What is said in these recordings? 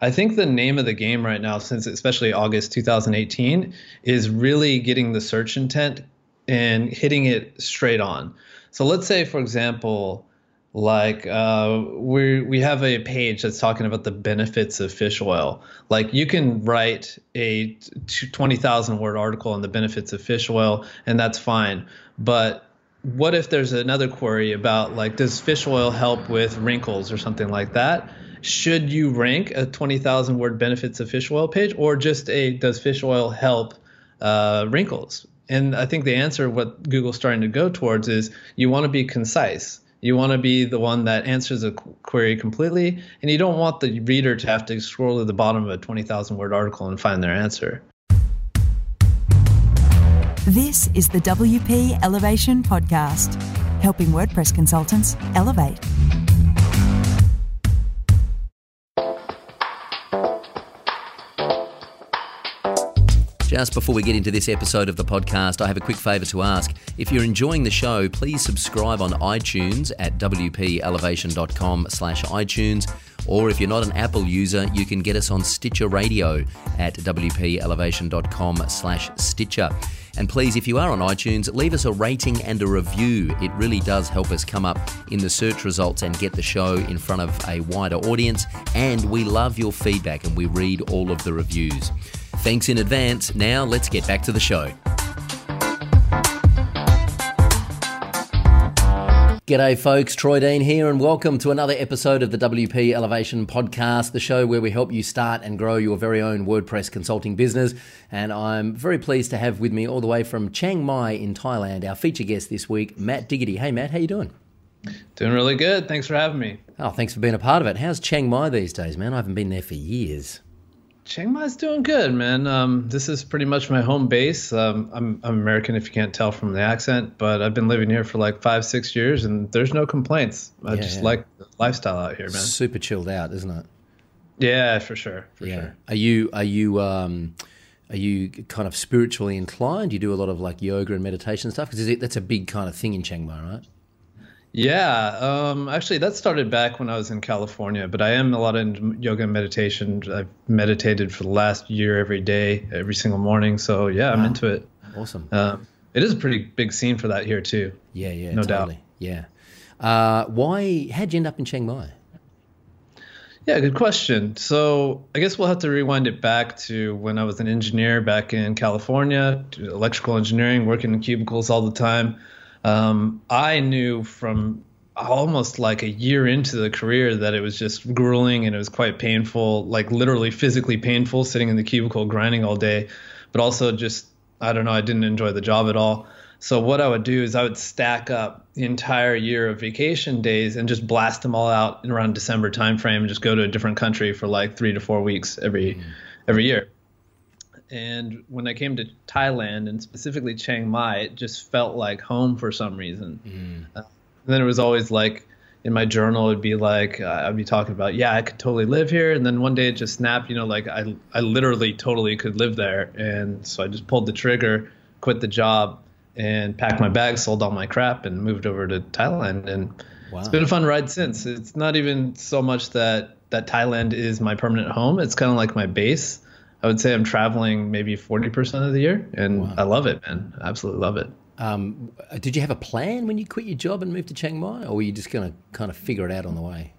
I think the name of the game right now, since especially August 2018, is really getting the search intent and hitting it straight on. So let's say, for example, like uh, we we have a page that's talking about the benefits of fish oil. Like you can write a twenty thousand word article on the benefits of fish oil, and that's fine. But what if there's another query about like does fish oil help with wrinkles or something like that? Should you rank a twenty thousand word benefits of fish oil page, or just a does fish oil help uh, wrinkles? And I think the answer, what Google's starting to go towards, is you want to be concise you want to be the one that answers a query completely, and you don't want the reader to have to scroll to the bottom of a 20,000 word article and find their answer. This is the WP Elevation Podcast, helping WordPress consultants elevate. Just before we get into this episode of the podcast, I have a quick favour to ask. If you're enjoying the show, please subscribe on iTunes at wpelevation.com slash iTunes. Or if you're not an Apple user, you can get us on Stitcher Radio at wpelevation.com slash Stitcher. And please, if you are on iTunes, leave us a rating and a review. It really does help us come up in the search results and get the show in front of a wider audience. And we love your feedback and we read all of the reviews. Thanks in advance. Now let's get back to the show. G'day, folks. Troy Dean here, and welcome to another episode of the WP Elevation Podcast, the show where we help you start and grow your very own WordPress consulting business. And I'm very pleased to have with me, all the way from Chiang Mai in Thailand, our feature guest this week, Matt Diggity. Hey, Matt, how you doing? Doing really good. Thanks for having me. Oh, thanks for being a part of it. How's Chiang Mai these days, man? I haven't been there for years. Chiang Mai's doing good, man. Um, this is pretty much my home base. Um, I'm, I'm American, if you can't tell from the accent, but I've been living here for like five, six years, and there's no complaints. I yeah, just yeah. like the lifestyle out here, man. Super chilled out, isn't it? Yeah, for sure. For yeah. Sure. Are you are you um, are you kind of spiritually inclined? You do a lot of like yoga and meditation stuff because that's a big kind of thing in Chiang Mai, right? Yeah, um, actually, that started back when I was in California, but I am a lot in yoga and meditation. I've meditated for the last year every day, every single morning. So, yeah, I'm into it. Awesome. Um, it is a pretty big scene for that here, too. Yeah, yeah, no totally. doubt. Yeah. Uh, why, how'd you end up in Chiang Mai? Yeah, good question. So I guess we'll have to rewind it back to when I was an engineer back in California, electrical engineering, working in cubicles all the time. Um, I knew from almost like a year into the career that it was just grueling and it was quite painful, like literally physically painful, sitting in the cubicle grinding all day, but also just I don't know, I didn't enjoy the job at all. So what I would do is I would stack up the entire year of vacation days and just blast them all out in around December timeframe and just go to a different country for like three to four weeks every mm. every year. And when I came to Thailand and specifically Chiang Mai, it just felt like home for some reason. Mm. Uh, then it was always like in my journal, it'd be like uh, I'd be talking about, yeah, I could totally live here. And then one day it just snapped, you know, like I I literally totally could live there. And so I just pulled the trigger, quit the job, and packed my bags, sold all my crap, and moved over to Thailand. And wow. it's been a fun ride since. It's not even so much that that Thailand is my permanent home. It's kind of like my base. I would say I'm traveling maybe 40% of the year, and wow. I love it, man. absolutely love it. Um, did you have a plan when you quit your job and moved to Chiang Mai, or were you just going to kind of figure it out on the way?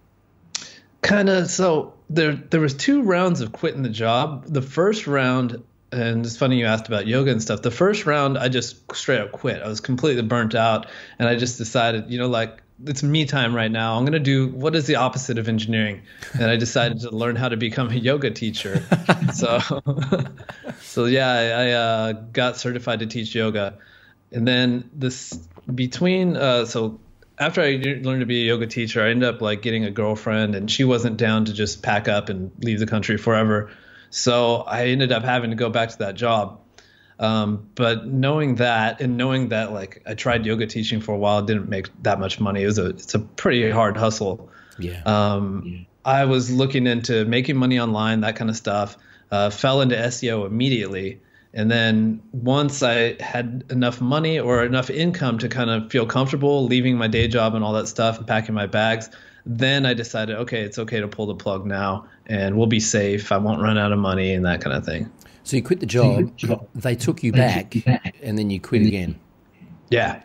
Kind of. So there, there was two rounds of quitting the job. The first round, and it's funny you asked about yoga and stuff. The first round, I just straight up quit. I was completely burnt out, and I just decided, you know, like it's me time right now. I'm going to do what is the opposite of engineering, and I decided to learn how to become a yoga teacher. so, so yeah, I, I uh, got certified to teach yoga, and then this between uh, so after I learned to be a yoga teacher, I ended up like getting a girlfriend, and she wasn't down to just pack up and leave the country forever. So I ended up having to go back to that job. Um, but knowing that and knowing that like I tried yoga teaching for a while, didn't make that much money. It was a it's a pretty hard hustle. Yeah. Um, yeah. I was looking into making money online, that kind of stuff. Uh, fell into SEO immediately. And then once I had enough money or enough income to kind of feel comfortable leaving my day job and all that stuff and packing my bags, then I decided, okay, it's okay to pull the plug now, and we'll be safe. I won't run out of money and that kind of thing. So you quit the job. They took you back, and then you quit again. Yeah.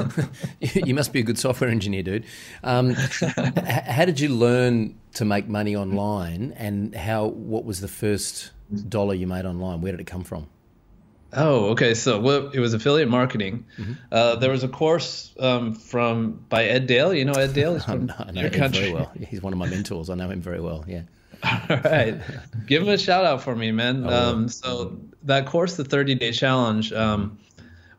you must be a good software engineer, dude. Um, how did you learn to make money online, and how? What was the first dollar you made online? Where did it come from? Oh, okay. So well, it was affiliate marketing. Mm-hmm. Uh, there was a course um, from by Ed Dale. You know Ed Dale? He's from I know your country. very well. He's one of my mentors. I know him very well. Yeah. All right. Give him a shout out for me, man. Um, so that course, the 30 day challenge, um,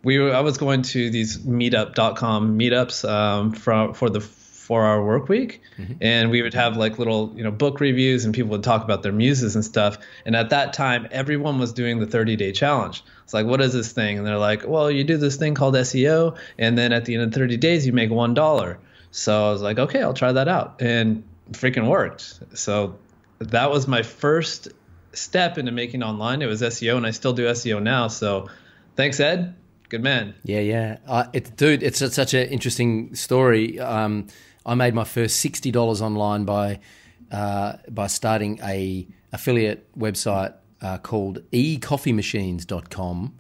we were, I was going to these meetup.com meetups um, for, for the four hour work week. Mm-hmm. And we would have like little, you know, book reviews and people would talk about their muses and stuff. And at that time, everyone was doing the 30 day challenge. It's like, what is this thing? And they're like, well, you do this thing called SEO. And then at the end of 30 days, you make $1. So I was like, okay, I'll try that out. And freaking worked. So that was my first step into making online. It was SEO, and I still do SEO now. So thanks, Ed. Good man. Yeah, yeah. Uh, dude, it's such an interesting story. Um, I made my first sixty dollars online by uh, by starting a affiliate website uh, called ecoffeemachines.com,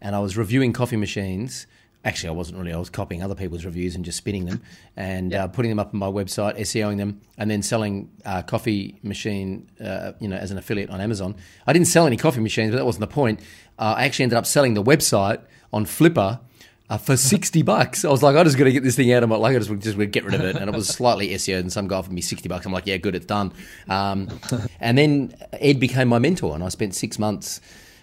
and I was reviewing coffee machines actually, I wasn't really. I was copying other people's reviews and just spinning them and yeah. uh, putting them up on my website, SEOing them, and then selling uh, coffee machine, uh, you know, as an affiliate on Amazon. I didn't sell any coffee machines, but that wasn't the point. Uh, I actually ended up selling the website on Flippa. Uh, for sixty bucks, I was like, I just got to get this thing out of my like, I just just get rid of it, and it was slightly SEO. And some guy offered me sixty bucks. I'm like, yeah, good, it's done. Um, and then Ed became my mentor, and I spent six months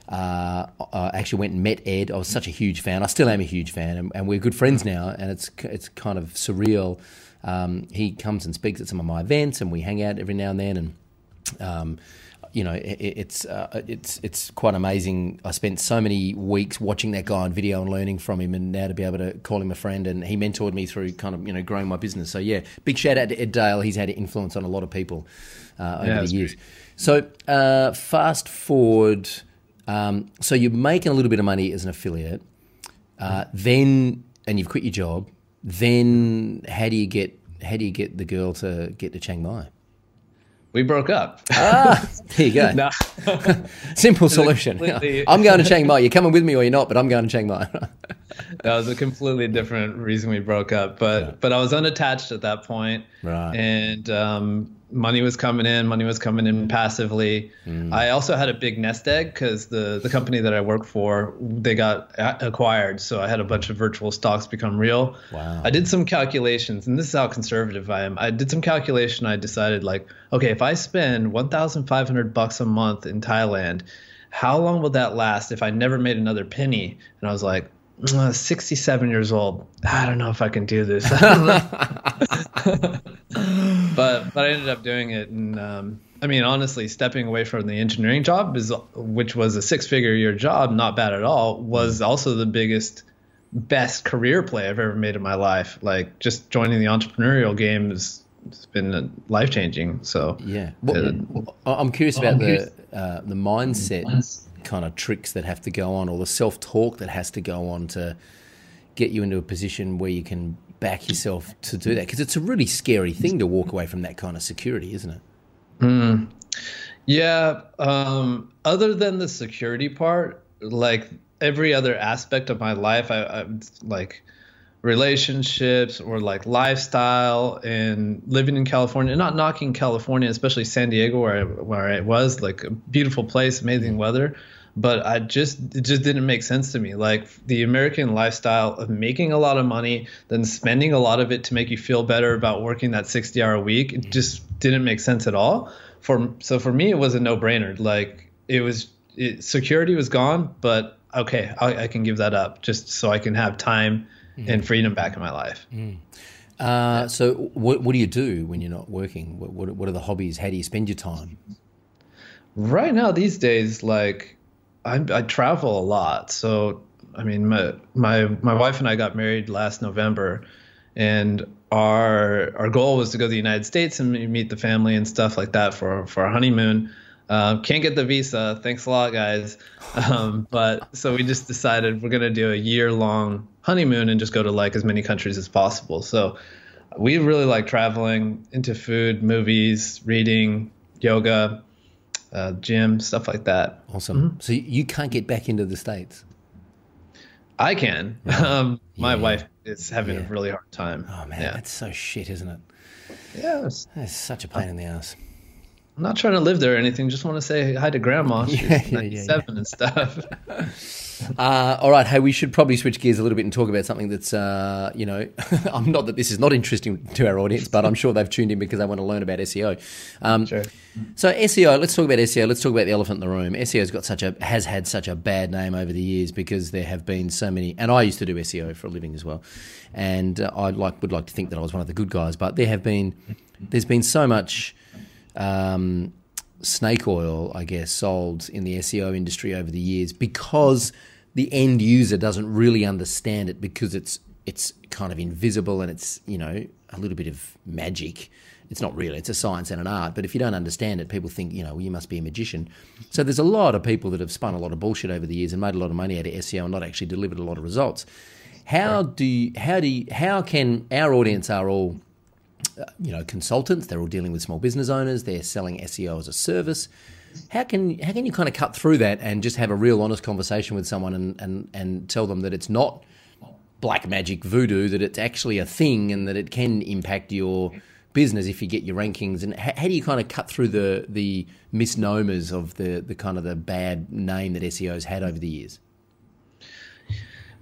uh, I actually went and met Ed. I was such a huge fan. I still am a huge fan, and, and we're good friends now. And it's it's kind of surreal. Um, he comes and speaks at some of my events, and we hang out every now and then. And um, you know, it, it's uh, it's it's quite amazing. I spent so many weeks watching that guy on video and learning from him, and now to be able to call him a friend, and he mentored me through kind of you know growing my business. So yeah, big shout out to Ed Dale. He's had an influence on a lot of people uh, over yeah, the years. Great. So uh, fast forward um, so you're making a little bit of money as an affiliate, uh, then and you've quit your job. Then how do you get how do you get the girl to get to Chiang Mai? We broke up. ah, there you go. no. Simple solution. I'm going to Chiang Mai. You're coming with me or you're not, but I'm going to Chiang Mai. that was a completely different reason we broke up. But yeah. but I was unattached at that point. Right. And um, money was coming in, money was coming in passively. Mm. I also had a big nest egg because the the company that I work for they got acquired, so I had a bunch of virtual stocks become real. Wow. I did some calculations, and this is how conservative I am. I did some calculation. I decided like, okay, if I spend one thousand five hundred bucks a month in Thailand, how long will that last if I never made another penny? And I was like, uh, 67 years old. I don't know if I can do this. but but I ended up doing it, and um, I mean, honestly, stepping away from the engineering job is, which was a six-figure year job, not bad at all, was also the biggest, best career play I've ever made in my life. Like just joining the entrepreneurial game has it's been life changing. So yeah, well, I'm curious about the uh, the mindset kind of tricks that have to go on, or the self talk that has to go on to get you into a position where you can back yourself to do that? Because it's a really scary thing to walk away from that kind of security, isn't it? Mm. Yeah. Um, other than the security part, like every other aspect of my life, I, I like relationships or like lifestyle and living in California. Not knocking California, especially San Diego, where I, where I was, like a beautiful place, amazing weather but I just it just didn't make sense to me. Like the American lifestyle of making a lot of money, then spending a lot of it to make you feel better about working that 60 hour week, it mm-hmm. just didn't make sense at all. For so for me, it was a no brainer. Like it was it, security was gone, but okay, I, I, can give that up just so I can have time mm. and freedom back in my life. Mm. Uh, so what, what do you do when you're not working? What, what, what are the hobbies? How do you spend your time? Right now, these days, like I, I travel a lot. So I mean, my my my wife and I got married last November, and our our goal was to go to the United States and meet the family and stuff like that for for our honeymoon. Uh, can't get the visa. Thanks a lot, guys. Um, but so we just decided we're gonna do a year long honeymoon and just go to like as many countries as possible. So we really like traveling into food, movies, reading, yoga, uh, gym, stuff like that. Awesome. Mm-hmm. So you can't get back into the states. I can. Um, my yeah. wife is having yeah. a really hard time. Oh man, yeah. that's so shit, isn't it? Yes. It's such a pain in the ass. I'm not trying to live there or anything. Just want to say hi to grandma. She's yeah, 97 and stuff. Uh, all right, hey, we should probably switch gears a little bit and talk about something that's, uh, you know, I'm not that this is not interesting to our audience, but I'm sure they've tuned in because they want to learn about SEO. Um, sure. So SEO, let's talk about SEO. Let's talk about the elephant in the room. SEO's got such a has had such a bad name over the years because there have been so many, and I used to do SEO for a living as well, and uh, I like would like to think that I was one of the good guys, but there have been, there's been so much. Um, snake oil, I guess, sold in the SEO industry over the years because the end user doesn't really understand it because it's it's kind of invisible and it's you know a little bit of magic. It's not really. It's a science and an art. But if you don't understand it, people think you know well, you must be a magician. So there's a lot of people that have spun a lot of bullshit over the years and made a lot of money out of SEO and not actually delivered a lot of results. How right. do you, how do you, how can our audience are all uh, you know consultants? They're all dealing with small business owners. They're selling SEO as a service how can how can you kind of cut through that and just have a real honest conversation with someone and, and, and tell them that it's not black magic voodoo, that it's actually a thing and that it can impact your business if you get your rankings and how, how do you kind of cut through the the misnomers of the the kind of the bad name that SEO's had over the years?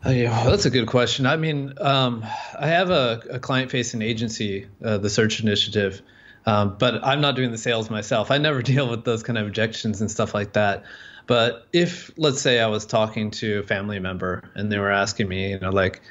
Oh, yeah, well, that's a good question. I mean, um, I have a, a client-facing agency, uh, the Search Initiative, um, but I'm not doing the sales myself. I never deal with those kind of objections and stuff like that. But if, let's say, I was talking to a family member and they were asking me, you know, like,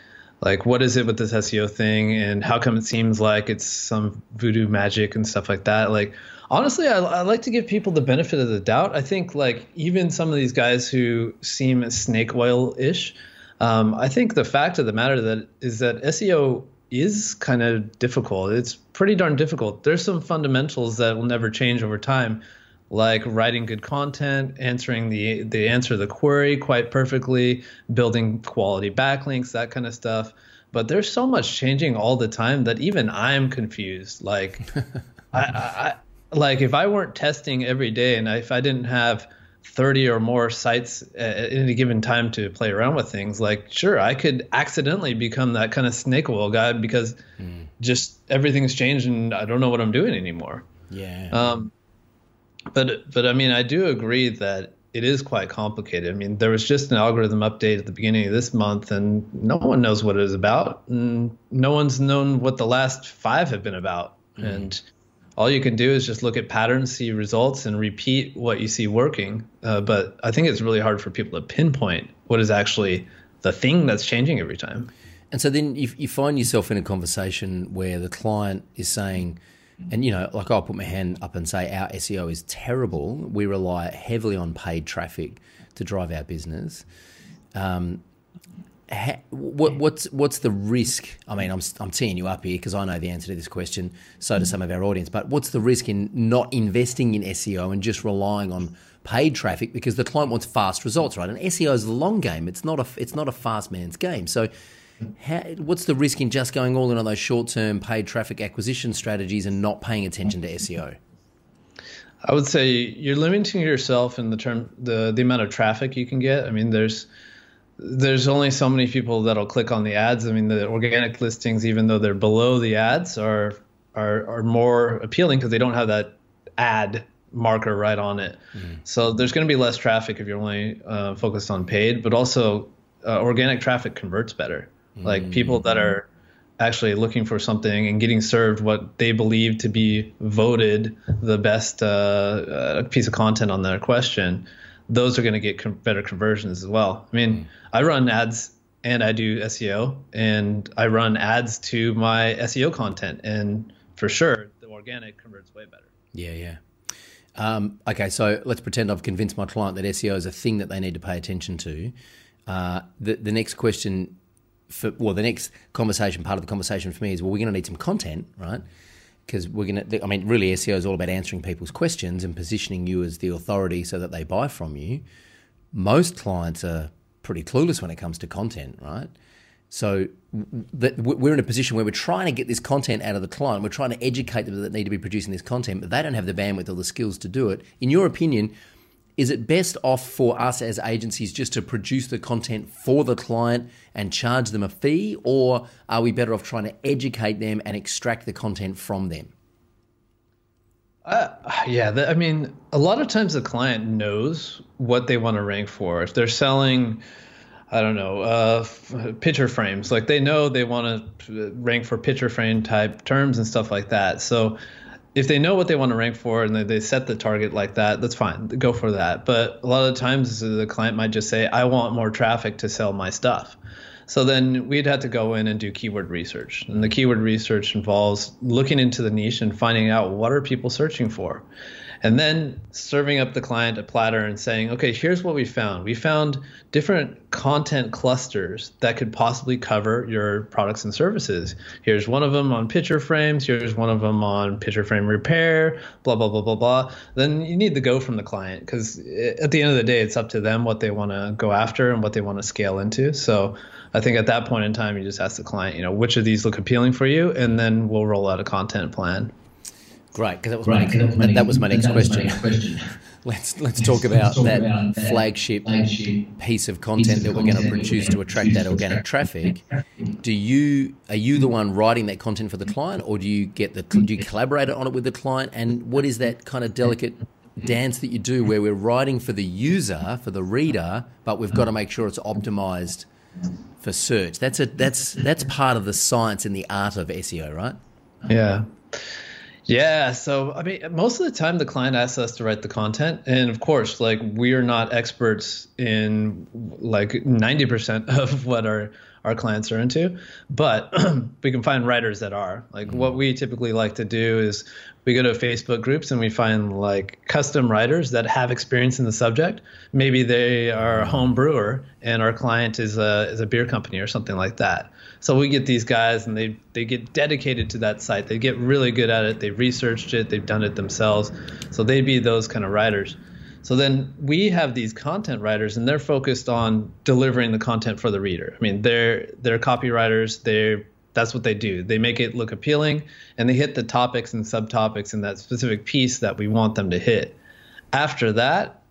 like what is it with this SEO thing, and how come it seems like it's some voodoo magic and stuff like that? Like, honestly, I, I like to give people the benefit of the doubt. I think, like, even some of these guys who seem snake oil ish, um, I think the fact of the matter that is that SEO is kind of difficult. It's pretty darn difficult. There's some fundamentals that will never change over time, like writing good content, answering the the answer the query quite perfectly, building quality backlinks, that kind of stuff. But there's so much changing all the time that even I'm confused. Like, I, I, like if I weren't testing every day and I, if I didn't have 30 or more sites at any given time to play around with things like sure i could accidentally become that kind of snake oil guy because mm. just everything's changed and i don't know what i'm doing anymore yeah um but but i mean i do agree that it is quite complicated i mean there was just an algorithm update at the beginning of this month and no one knows what it is about and no one's known what the last five have been about mm. and all you can do is just look at patterns, see results, and repeat what you see working. Uh, but I think it's really hard for people to pinpoint what is actually the thing that's changing every time. And so then you, you find yourself in a conversation where the client is saying, and you know, like I'll put my hand up and say our SEO is terrible. We rely heavily on paid traffic to drive our business. Um, what, what's what's the risk? I mean, I'm I'm teeing you up here because I know the answer to this question. So do some of our audience. But what's the risk in not investing in SEO and just relying on paid traffic because the client wants fast results, right? And SEO is a long game. It's not a it's not a fast man's game. So. How, what's the risk in just going all in on those short-term paid traffic acquisition strategies and not paying attention to SEO? I would say you're limiting yourself in the term the the amount of traffic you can get. I mean, there's there's only so many people that'll click on the ads. I mean, the organic listings, even though they're below the ads, are are are more appealing because they don't have that ad marker right on it. Mm. So there's going to be less traffic if you're only uh, focused on paid, but also uh, organic traffic converts better. Mm. Like people that are actually looking for something and getting served what they believe to be voted the best uh, uh piece of content on their question those are going to get com- better conversions as well. I mean, mm. I run ads and I do SEO and I run ads to my SEO content, and for sure, the organic converts way better. Yeah, yeah. Um, okay, so let's pretend I've convinced my client that SEO is a thing that they need to pay attention to. Uh, the, the next question, for, well, the next conversation, part of the conversation for me is, well, we're going to need some content, right? Because we're going to, I mean, really, SEO is all about answering people's questions and positioning you as the authority so that they buy from you. Most clients are pretty clueless when it comes to content, right? So we're in a position where we're trying to get this content out of the client. We're trying to educate them that need to be producing this content, but they don't have the bandwidth or the skills to do it. In your opinion, is it best off for us as agencies just to produce the content for the client and charge them a fee, or are we better off trying to educate them and extract the content from them? Uh, yeah, the, I mean, a lot of times the client knows what they want to rank for. If they're selling, I don't know, uh, picture frames, like they know they want to rank for picture frame type terms and stuff like that. So if they know what they want to rank for and they, they set the target like that, that's fine. Go for that. But a lot of times the client might just say, I want more traffic to sell my stuff. So then we'd have to go in and do keyword research. And the keyword research involves looking into the niche and finding out what are people searching for. And then serving up the client a platter and saying, okay, here's what we found. We found different content clusters that could possibly cover your products and services. Here's one of them on picture frames. Here's one of them on picture frame repair, blah, blah, blah, blah, blah. Then you need to go from the client because at the end of the day, it's up to them what they want to go after and what they want to scale into. So I think at that point in time, you just ask the client, you know, which of these look appealing for you, and then we'll roll out a content plan. Great, because that was my next, that, that was my next question. let's let's talk about let's that, about that flagship, flagship, piece of content piece that we're going to produce to attract that organic traffic. Do you are you the one writing that content for the client, or do you get the do you collaborate on it with the client? And what is that kind of delicate dance that you do where we're writing for the user, for the reader, but we've got to make sure it's optimized for search. That's a that's that's part of the science and the art of SEO, right? Yeah. Yeah, so I mean, most of the time the client asks us to write the content, and of course, like we are not experts in like ninety percent of what our our clients are into, but we can find writers that are. Like mm-hmm. what we typically like to do is we go to Facebook groups and we find like custom writers that have experience in the subject. Maybe they are a home brewer and our client is a is a beer company or something like that. So we get these guys and they they get dedicated to that site. They get really good at it. They've researched it. They've done it themselves. So they'd be those kind of writers. So then we have these content writers and they're focused on delivering the content for the reader. I mean, they're they're copywriters. They're that's what they do. They make it look appealing and they hit the topics and subtopics in that specific piece that we want them to hit. After that,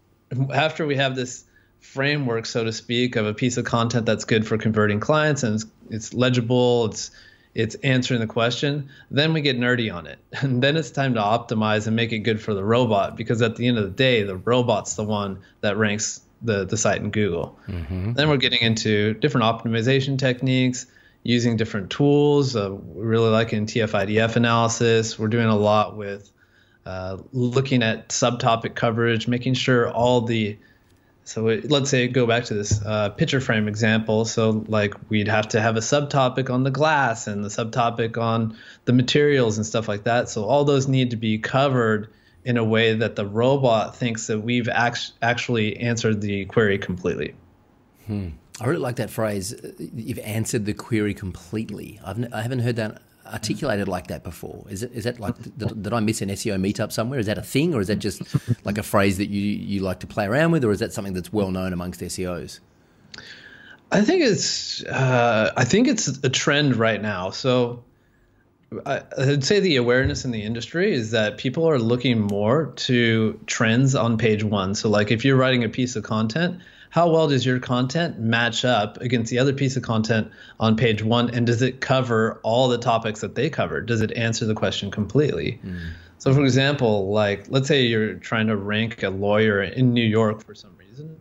after we have this framework, so to speak, of a piece of content that's good for converting clients and it's, it's legible, it's it's answering the question, then we get nerdy on it. And then it's time to optimize and make it good for the robot because at the end of the day, the robot's the one that ranks the, the site in Google. Mm-hmm. Then we're getting into different optimization techniques, using different tools. Uh, we really like in TF-IDF analysis. We're doing a lot with uh, looking at subtopic coverage, making sure all the so it, let's say go back to this uh, picture frame example. So like we'd have to have a subtopic on the glass and the subtopic on the materials and stuff like that. So all those need to be covered in a way that the robot thinks that we've act- actually answered the query completely. Hmm. I really like that phrase. You've answered the query completely. I've n- I haven't heard that articulated like that before. Is it? Is that like did, did, I miss an SEO meetup somewhere? Is that a thing, or is that just like a phrase that you you like to play around with, or is that something that's well known amongst SEOs? I think it's uh, I think it's a trend right now. So I, I'd say the awareness in the industry is that people are looking more to trends on page one. So like if you're writing a piece of content how well does your content match up against the other piece of content on page one? And does it cover all the topics that they cover? Does it answer the question completely? Mm. So, for example, like let's say you're trying to rank a lawyer in New York for some reason.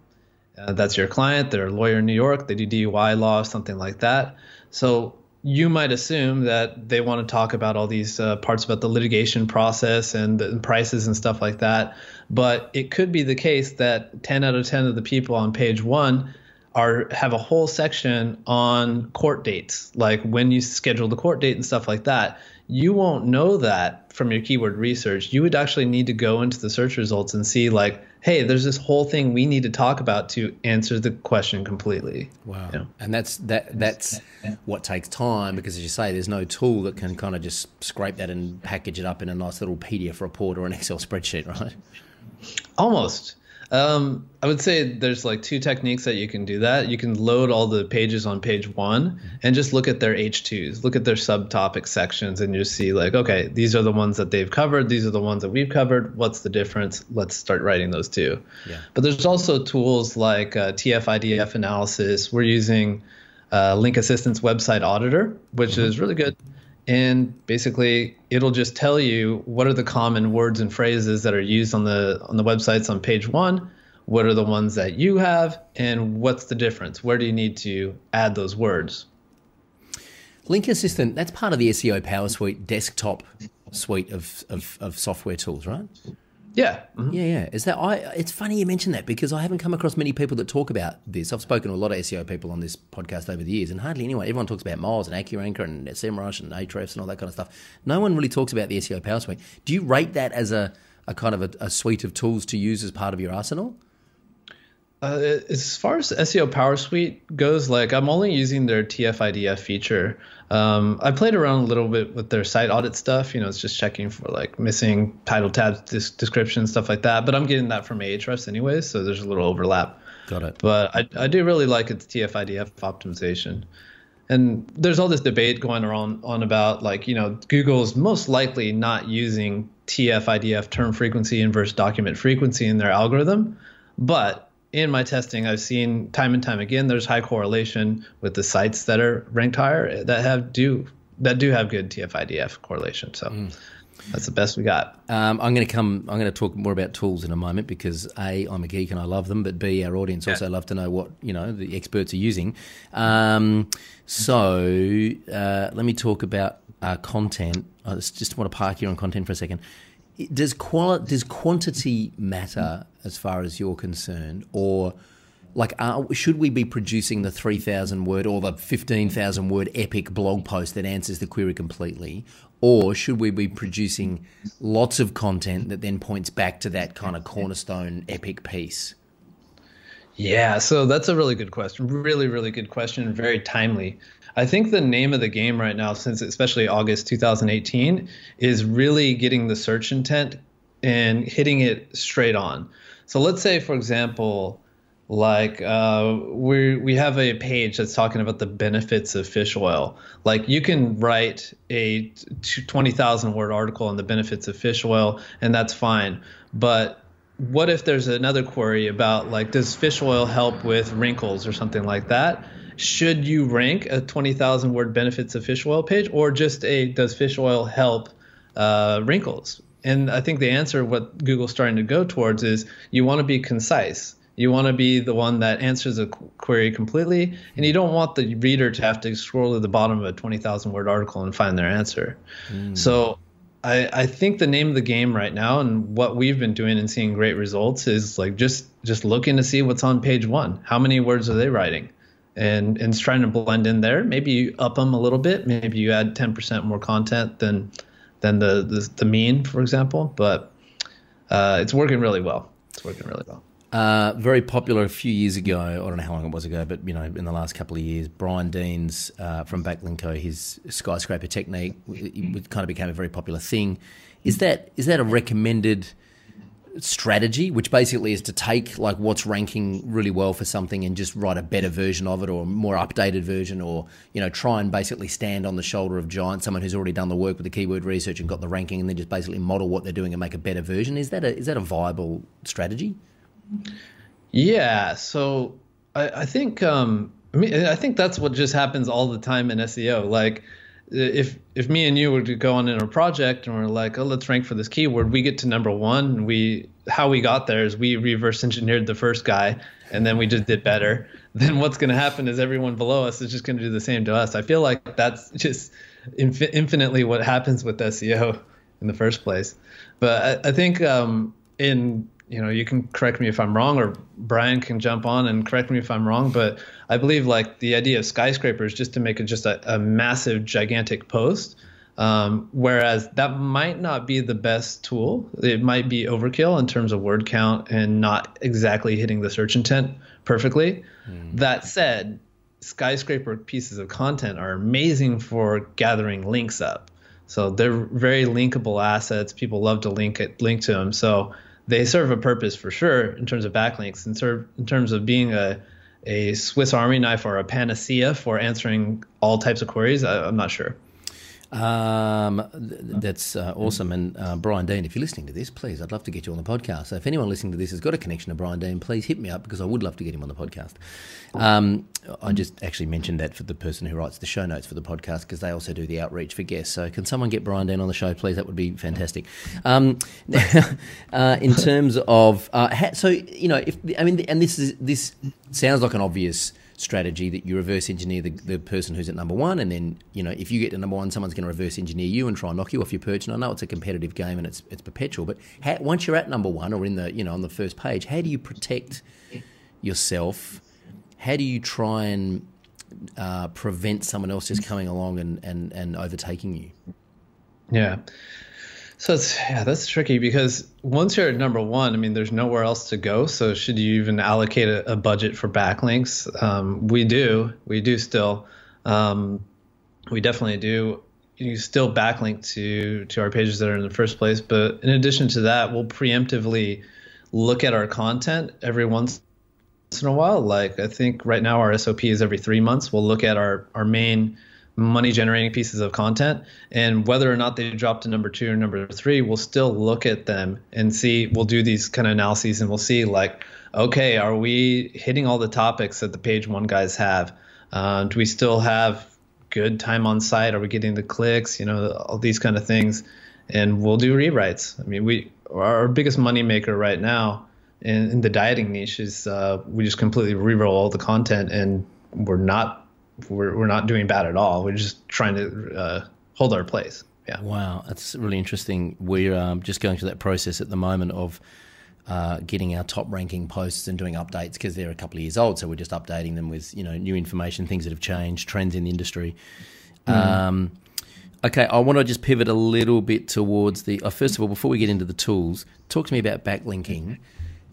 Uh, that's your client. They're a lawyer in New York. They do DUI law, something like that. So you might assume that they want to talk about all these uh, parts about the litigation process and the prices and stuff like that. But it could be the case that 10 out of 10 of the people on page one are have a whole section on court dates, like when you schedule the court date and stuff like that. You won't know that from your keyword research. You would actually need to go into the search results and see like hey, there's this whole thing we need to talk about to answer the question completely. Wow. You know? And that's that that's what takes time because as you say, there's no tool that can kind of just scrape that and package it up in a nice little PDF report or an Excel spreadsheet, right? Almost. Um, I would say there's like two techniques that you can do that. You can load all the pages on page one and just look at their H2s, look at their subtopic sections, and you see like, okay, these are the ones that they've covered. These are the ones that we've covered. What's the difference? Let's start writing those too. Yeah. But there's also tools like uh, TF-IDF analysis. We're using uh, Link-Assistant's Website Auditor, which mm-hmm. is really good and basically it'll just tell you what are the common words and phrases that are used on the on the websites on page one what are the ones that you have and what's the difference? Where do you need to add those words? Link assistant that's part of the seo power suite desktop suite of, of, of software tools right yeah. Mm-hmm. Yeah, yeah. Is that I? It's funny you mention that because I haven't come across many people that talk about this. I've spoken to a lot of SEO people on this podcast over the years, and hardly anyone. Everyone talks about Moz and AccuRanker and SEMrush and Ahrefs and all that kind of stuff. No one really talks about the SEO Power Suite. Do you rate that as a, a kind of a, a suite of tools to use as part of your arsenal? Uh, as far as SEO Power Suite goes, like I'm only using their TF-IDF feature. Um, I played around a little bit with their site audit stuff. You know, it's just checking for like missing title tags, dis- description, stuff like that. But I'm getting that from Ahrefs anyway, so there's a little overlap. Got it. But I, I do really like its TF-IDF optimization. And there's all this debate going around on about like you know Google's most likely not using TF-IDF term frequency inverse document frequency in their algorithm, but in my testing, I've seen time and time again there's high correlation with the sites that are ranked higher that have do that do have good TF-IDF correlation. So mm. that's the best we got. Um, I'm going to come. I'm going to talk more about tools in a moment because a I'm a geek and I love them, but b our audience yeah. also love to know what you know the experts are using. Um, so uh, let me talk about uh, content. I just want to park here on content for a second does quali- does quantity matter as far as you're concerned, or like are, should we be producing the three thousand word or the fifteen thousand word epic blog post that answers the query completely, or should we be producing lots of content that then points back to that kind of cornerstone epic piece? Yeah, so that's a really good question. Really, really good question, very timely. I think the name of the game right now, since especially August 2018, is really getting the search intent and hitting it straight on. So let's say, for example, like uh, we we have a page that's talking about the benefits of fish oil. Like you can write a 20,000 word article on the benefits of fish oil, and that's fine. But what if there's another query about like does fish oil help with wrinkles or something like that? Should you rank a 20,000 word benefits of fish oil page or just a does fish oil help uh, wrinkles? And I think the answer, what Google's starting to go towards, is you want to be concise. You want to be the one that answers a query completely, and you don't want the reader to have to scroll to the bottom of a 20,000 word article and find their answer. Mm. So I, I think the name of the game right now and what we've been doing and seeing great results is like just just looking to see what's on page one. How many words are they writing? And and trying to blend in there. Maybe you up them a little bit. Maybe you add 10% more content than than the the, the mean, for example. But uh, it's working really well. It's working really well. Uh, very popular a few years ago. I don't know how long it was ago, but you know, in the last couple of years, Brian Dean's uh, from Backlinko, his skyscraper technique, it kind of became a very popular thing. Is that is that a recommended? Strategy, which basically is to take like what's ranking really well for something and just write a better version of it or a more updated version, or you know try and basically stand on the shoulder of giants, someone who's already done the work with the keyword research and got the ranking, and then just basically model what they're doing and make a better version. Is that a is that a viable strategy? Yeah. So I, I think um, I mean I think that's what just happens all the time in SEO. Like if if me and you were to go on in a project and we're like, oh, let's rank for this keyword, we get to number one. And we how we got there is we reverse engineered the first guy, and then we just did better. Then what's going to happen is everyone below us is just going to do the same to us. I feel like that's just inf- infinitely what happens with SEO in the first place. But I, I think um, in you know, you can correct me if I'm wrong, or Brian can jump on and correct me if I'm wrong. But I believe like the idea of skyscrapers just to make it just a, a massive, gigantic post. Um, whereas that might not be the best tool. It might be overkill in terms of word count and not exactly hitting the search intent perfectly. Mm. That said, skyscraper pieces of content are amazing for gathering links up. So they're very linkable assets. People love to link it, link to them. So they serve a purpose for sure in terms of backlinks and serve in terms of being a a Swiss Army knife or a panacea for answering all types of queries. I, I'm not sure. Um, th- that's uh, awesome. And uh, Brian Dean, if you're listening to this, please, I'd love to get you on the podcast. So if anyone listening to this has got a connection to Brian Dean, please hit me up because I would love to get him on the podcast. Um, I just actually mentioned that for the person who writes the show notes for the podcast because they also do the outreach for guests. So can someone get Brian Dean on the show, please? That would be fantastic. Um, uh, in terms of, uh, ha- so you know, if I mean, and this is this sounds like an obvious strategy that you reverse engineer the, the person who's at number one, and then you know if you get to number one, someone's going to reverse engineer you and try and knock you off your perch. And I know it's a competitive game and it's it's perpetual, but how, once you're at number one or in the you know on the first page, how do you protect yourself? How do you try and uh, prevent someone else just coming along and, and, and overtaking you? Yeah. So it's yeah, that's tricky because once you're at number one, I mean, there's nowhere else to go. So should you even allocate a, a budget for backlinks? Um, we do, we do still, um, we definitely do. You still backlink to to our pages that are in the first place, but in addition to that, we'll preemptively look at our content every once in a while. Like I think right now our SOP is every three months. We'll look at our our main money generating pieces of content and whether or not they drop to number two or number three we'll still look at them and see we'll do these kind of analyses and we'll see like okay are we hitting all the topics that the page one guys have? Uh, do we still have good time on site? Are we getting the clicks you know all these kind of things? And we'll do rewrites. I mean we our biggest money maker right now in, in the dieting niche is uh, we just completely reroll all the content and we're not we're, we're not doing bad at all. We're just trying to uh, hold our place. Yeah. Wow, that's really interesting. We're um, just going through that process at the moment of uh, getting our top ranking posts and doing updates because they're a couple of years old. So we're just updating them with you know new information, things that have changed, trends in the industry. Mm. Um, okay, I want to just pivot a little bit towards the. Uh, first of all, before we get into the tools, talk to me about backlinking.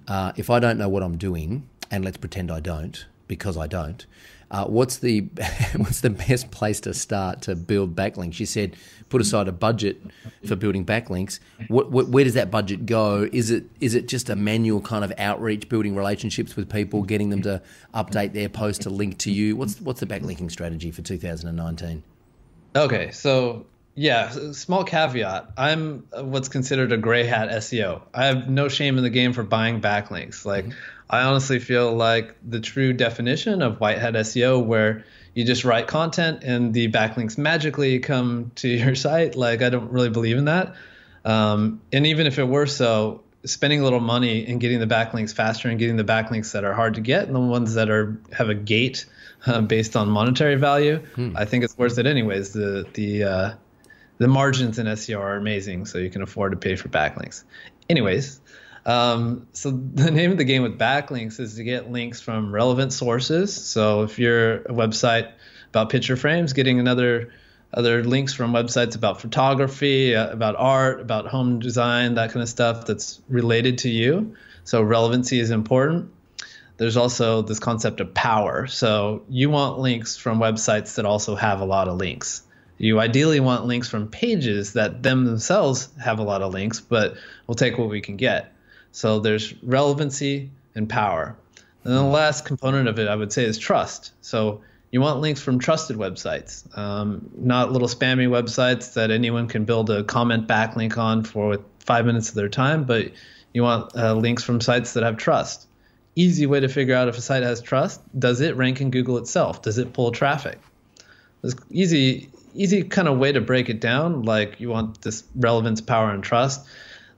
Uh, if I don't know what I'm doing, and let's pretend I don't, because I don't. Uh, what's the what's the best place to start to build backlinks? You said put aside a budget for building backlinks. What, what, where does that budget go? Is it is it just a manual kind of outreach, building relationships with people, getting them to update their post to link to you? What's what's the backlinking strategy for 2019? Okay, so yeah, small caveat. I'm what's considered a gray hat SEO. I have no shame in the game for buying backlinks. Like. Mm-hmm I honestly feel like the true definition of white hat SEO, where you just write content and the backlinks magically come to your site, like I don't really believe in that. Um, and even if it were so, spending a little money and getting the backlinks faster and getting the backlinks that are hard to get and the ones that are have a gate uh, based on monetary value, hmm. I think it's worth it anyways. The the uh, the margins in SEO are amazing, so you can afford to pay for backlinks. Anyways, um, so the name of the game with backlinks is to get links from relevant sources. So if you're a website about picture frames, getting another other links from websites about photography, uh, about art, about home design, that kind of stuff that's related to you. So relevancy is important. There's also this concept of power. So you want links from websites that also have a lot of links. You ideally want links from pages that them themselves have a lot of links, but we'll take what we can get. So there's relevancy and power. And then the last component of it, I would say, is trust. So you want links from trusted websites, um, not little spammy websites that anyone can build a comment backlink on for five minutes of their time, but you want uh, links from sites that have trust. Easy way to figure out if a site has trust: does it rank in Google itself? Does it pull traffic? It's easy, easy kind of way to break it down. Like you want this relevance, power, and trust.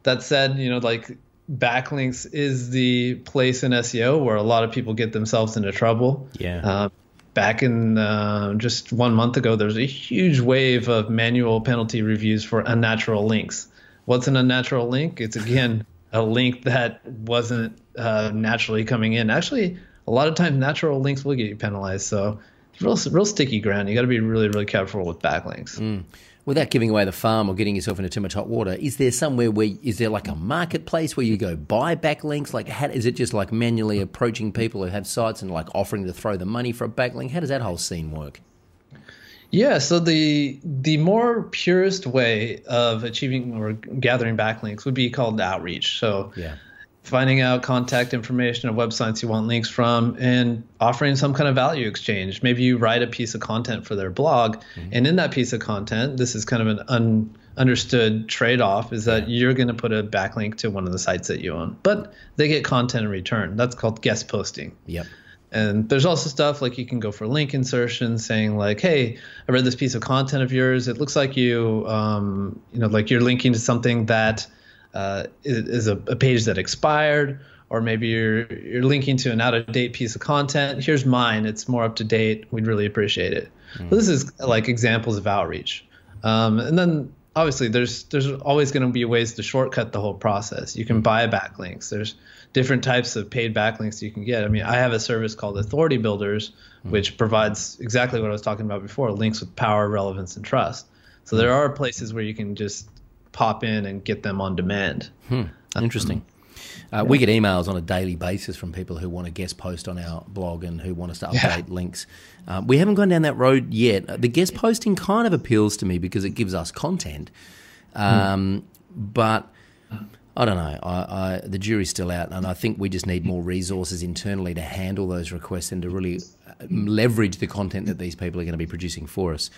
That said, you know, like backlinks is the place in SEO where a lot of people get themselves into trouble. Yeah. Uh, back in uh, just one month ago, there was a huge wave of manual penalty reviews for unnatural links. What's an unnatural link? It's again a link that wasn't uh, naturally coming in. Actually, a lot of times natural links will get you penalized. So real, real sticky ground. You got to be really, really careful with backlinks. Mm without giving away the farm or getting yourself into too much hot water, is there somewhere where is there like a marketplace where you go buy backlinks? Like, how, is it just like manually approaching people who have sites and like offering to throw the money for a backlink? How does that whole scene work? Yeah, so the the more purest way of achieving or gathering backlinks would be called outreach. So yeah. Finding out contact information of websites you want links from, and offering some kind of value exchange. Maybe you write a piece of content for their blog, mm-hmm. and in that piece of content, this is kind of an un, understood trade-off is that you're going to put a backlink to one of the sites that you own, but they get content in return. That's called guest posting. Yep. And there's also stuff like you can go for link insertion, saying like, "Hey, I read this piece of content of yours. It looks like you, um, you know, like you're linking to something that uh, is, a, a page that expired, or maybe you're you're linking to an out of date piece of content. Here's mine. It's more up to date. We'd really appreciate it. Mm. So this is like examples of outreach. Um, and then obviously there's there's always going to be ways to shortcut the whole process. You can buy backlinks. There's different types of paid backlinks you can get. I mean, I have a service called Authority Builders, hmm. which provides exactly what I was talking about before, links with power, relevance, and trust. So there are places where you can just pop in and get them on demand. Hmm. Interesting. Um, uh, we get emails on a daily basis from people who want to guest post on our blog and who want us to update yeah. links. Um, we haven't gone down that road yet. Uh, the guest posting kind of appeals to me because it gives us content. Um, hmm. But I don't know. I, I, the jury's still out, and I think we just need more resources internally to handle those requests and to really uh, leverage the content that these people are going to be producing for us.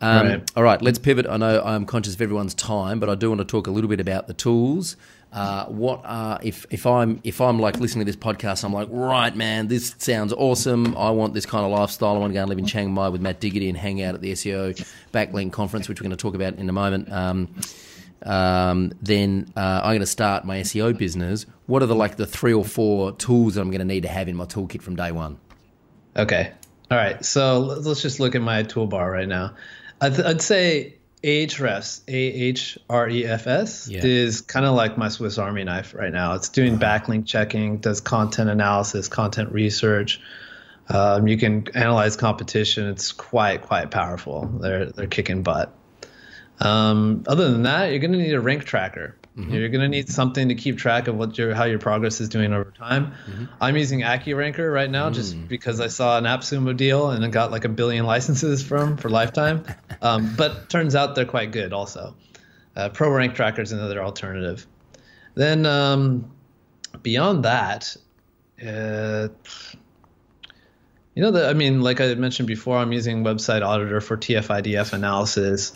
Um, right. All right, let's pivot. I know I'm conscious of everyone's time, but I do want to talk a little bit about the tools uh, what are if if I'm if I'm like listening to this podcast, I'm like, right, man, this sounds awesome. I want this kind of lifestyle. I want to go and live in Chiang Mai with Matt Diggity and hang out at the SEO Backlink conference, which we're going to talk about in a moment. Um, um, then uh, I'm going to start my SEO business. What are the like the three or four tools that I'm going to need to have in my toolkit from day one? Okay, all right. So let's just look at my toolbar right now. I'd, I'd say Ahrefs, A H R E F S, is kind of like my Swiss Army knife right now. It's doing backlink checking, does content analysis, content research. Um, you can analyze competition. It's quite quite powerful. They're they're kicking butt. Um, other than that, you're going to need a rank tracker. Mm-hmm. You're going to need something to keep track of what your how your progress is doing over time. Mm-hmm. I'm using AccuRanker right now mm. just because I saw an AppSumo deal and it got like a billion licenses from for lifetime. um, but turns out they're quite good also. Uh, Pro Rank Tracker is another alternative. Then um, beyond that, uh, you know, the, I mean, like I mentioned before, I'm using Website Auditor for TF-IDF analysis.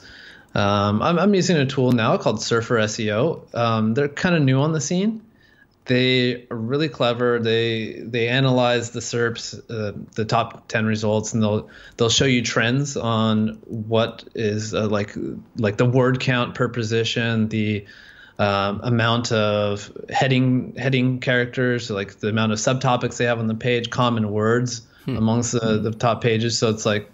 Um, I'm, I'm, using a tool now called Surfer SEO. Um, they're kind of new on the scene. They are really clever. They they analyze the SERPs, uh, the top ten results, and they'll they'll show you trends on what is uh, like like the word count per position, the um, amount of heading heading characters, like the amount of subtopics they have on the page, common words hmm. amongst the, the top pages. So it's like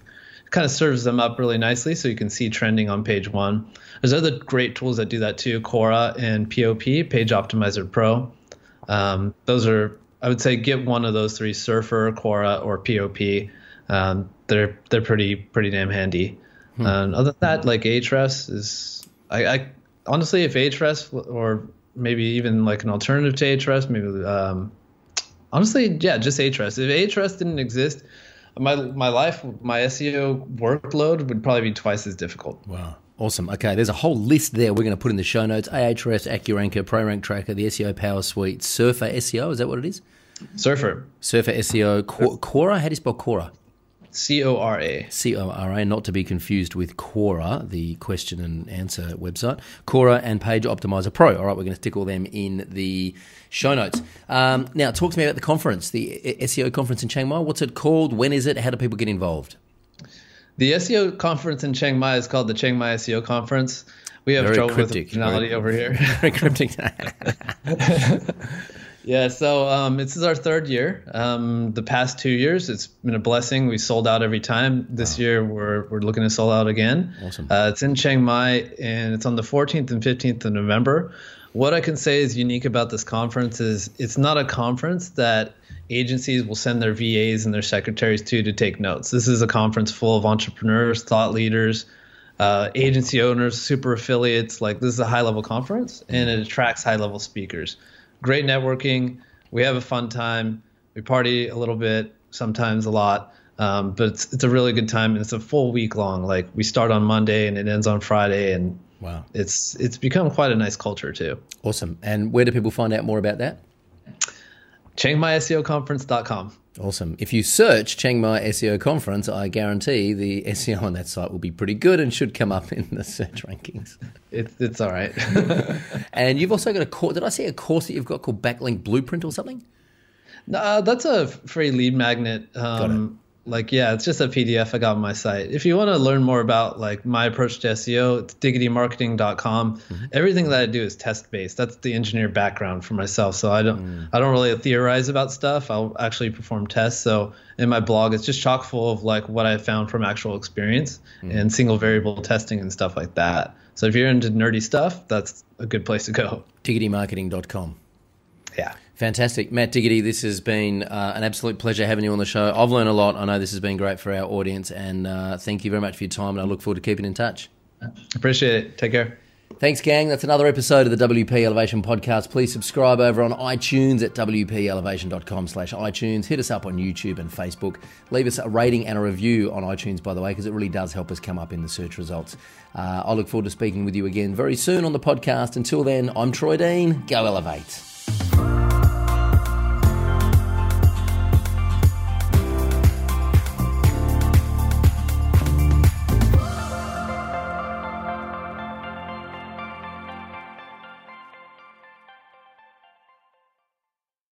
kind of serves them up really nicely so you can see trending on page one. There's other great tools that do that too, Cora and POP, Page Optimizer Pro. Um, those are, I would say, get one of those three, Surfer, Cora, or POP. Um, they're they're pretty pretty damn handy. Hmm. And other than that, like Ahrefs is, I, I honestly, if Ahrefs or maybe even like an alternative to Ahrefs, maybe um, honestly, yeah, just Ahrefs. If Ahrefs didn't exist, my my life, my SEO workload would probably be twice as difficult. Wow. Awesome. Okay, there's a whole list there we're going to put in the show notes. Ahrefs, AccuRanker, ProRank Tracker, the SEO Power Suite, Surfer SEO. Is that what it is? Surfer. Surfer SEO. Cora. How do you spell Cora? C O R A. C O R A, not to be confused with Quora, the question and answer website. Cora and Page Optimizer Pro. All right, we're going to stick all them in the show notes. Um, now, talk to me about the conference, the SEO conference in Chiang Mai. What's it called? When is it? How do people get involved? The SEO conference in Chiang Mai is called the Chiang Mai SEO Conference. We have Very trouble cryptic. with finality over here. Very cryptic. Yeah, so um, this is our third year. Um, the past two years, it's been a blessing. We sold out every time. This wow. year, we're, we're looking to sell out again. Awesome. Uh, it's in Chiang Mai, and it's on the 14th and 15th of November. What I can say is unique about this conference is it's not a conference that agencies will send their VAs and their secretaries to to take notes. This is a conference full of entrepreneurs, thought leaders, uh, agency owners, super affiliates. Like this is a high level conference, and it attracts high level speakers great networking. We have a fun time. We party a little bit, sometimes a lot. Um, but it's, it's a really good time and it's a full week long. Like we start on Monday and it ends on Friday and wow, it's it's become quite a nice culture too. Awesome. And where do people find out more about that? ChiangmaiSEOconference.com. Awesome. If you search Chiang Mai SEO Conference, I guarantee the SEO on that site will be pretty good and should come up in the search rankings. It's, it's all right. and you've also got a course. Did I see a course that you've got called Backlink Blueprint or something? Uh, that's a free lead magnet. Um, like yeah it's just a pdf i got on my site. If you want to learn more about like my approach to seo it's diggitymarketing.com mm-hmm. everything that i do is test based that's the engineer background for myself. So i don't mm. i don't really theorize about stuff. I'll actually perform tests. So in my blog it's just chock full of like what i found from actual experience mm. and single variable testing and stuff like that. So if you're into nerdy stuff that's a good place to go. diggitymarketing.com yeah Fantastic. Matt Diggity, this has been uh, an absolute pleasure having you on the show. I've learned a lot. I know this has been great for our audience, and uh, thank you very much for your time. And I look forward to keeping in touch. Appreciate it. Take care. Thanks, gang. That's another episode of the WP Elevation podcast. Please subscribe over on iTunes at wpelevation.com slash iTunes. Hit us up on YouTube and Facebook. Leave us a rating and a review on iTunes, by the way, because it really does help us come up in the search results. Uh, I look forward to speaking with you again very soon on the podcast. Until then, I'm Troy Dean. Go Elevate.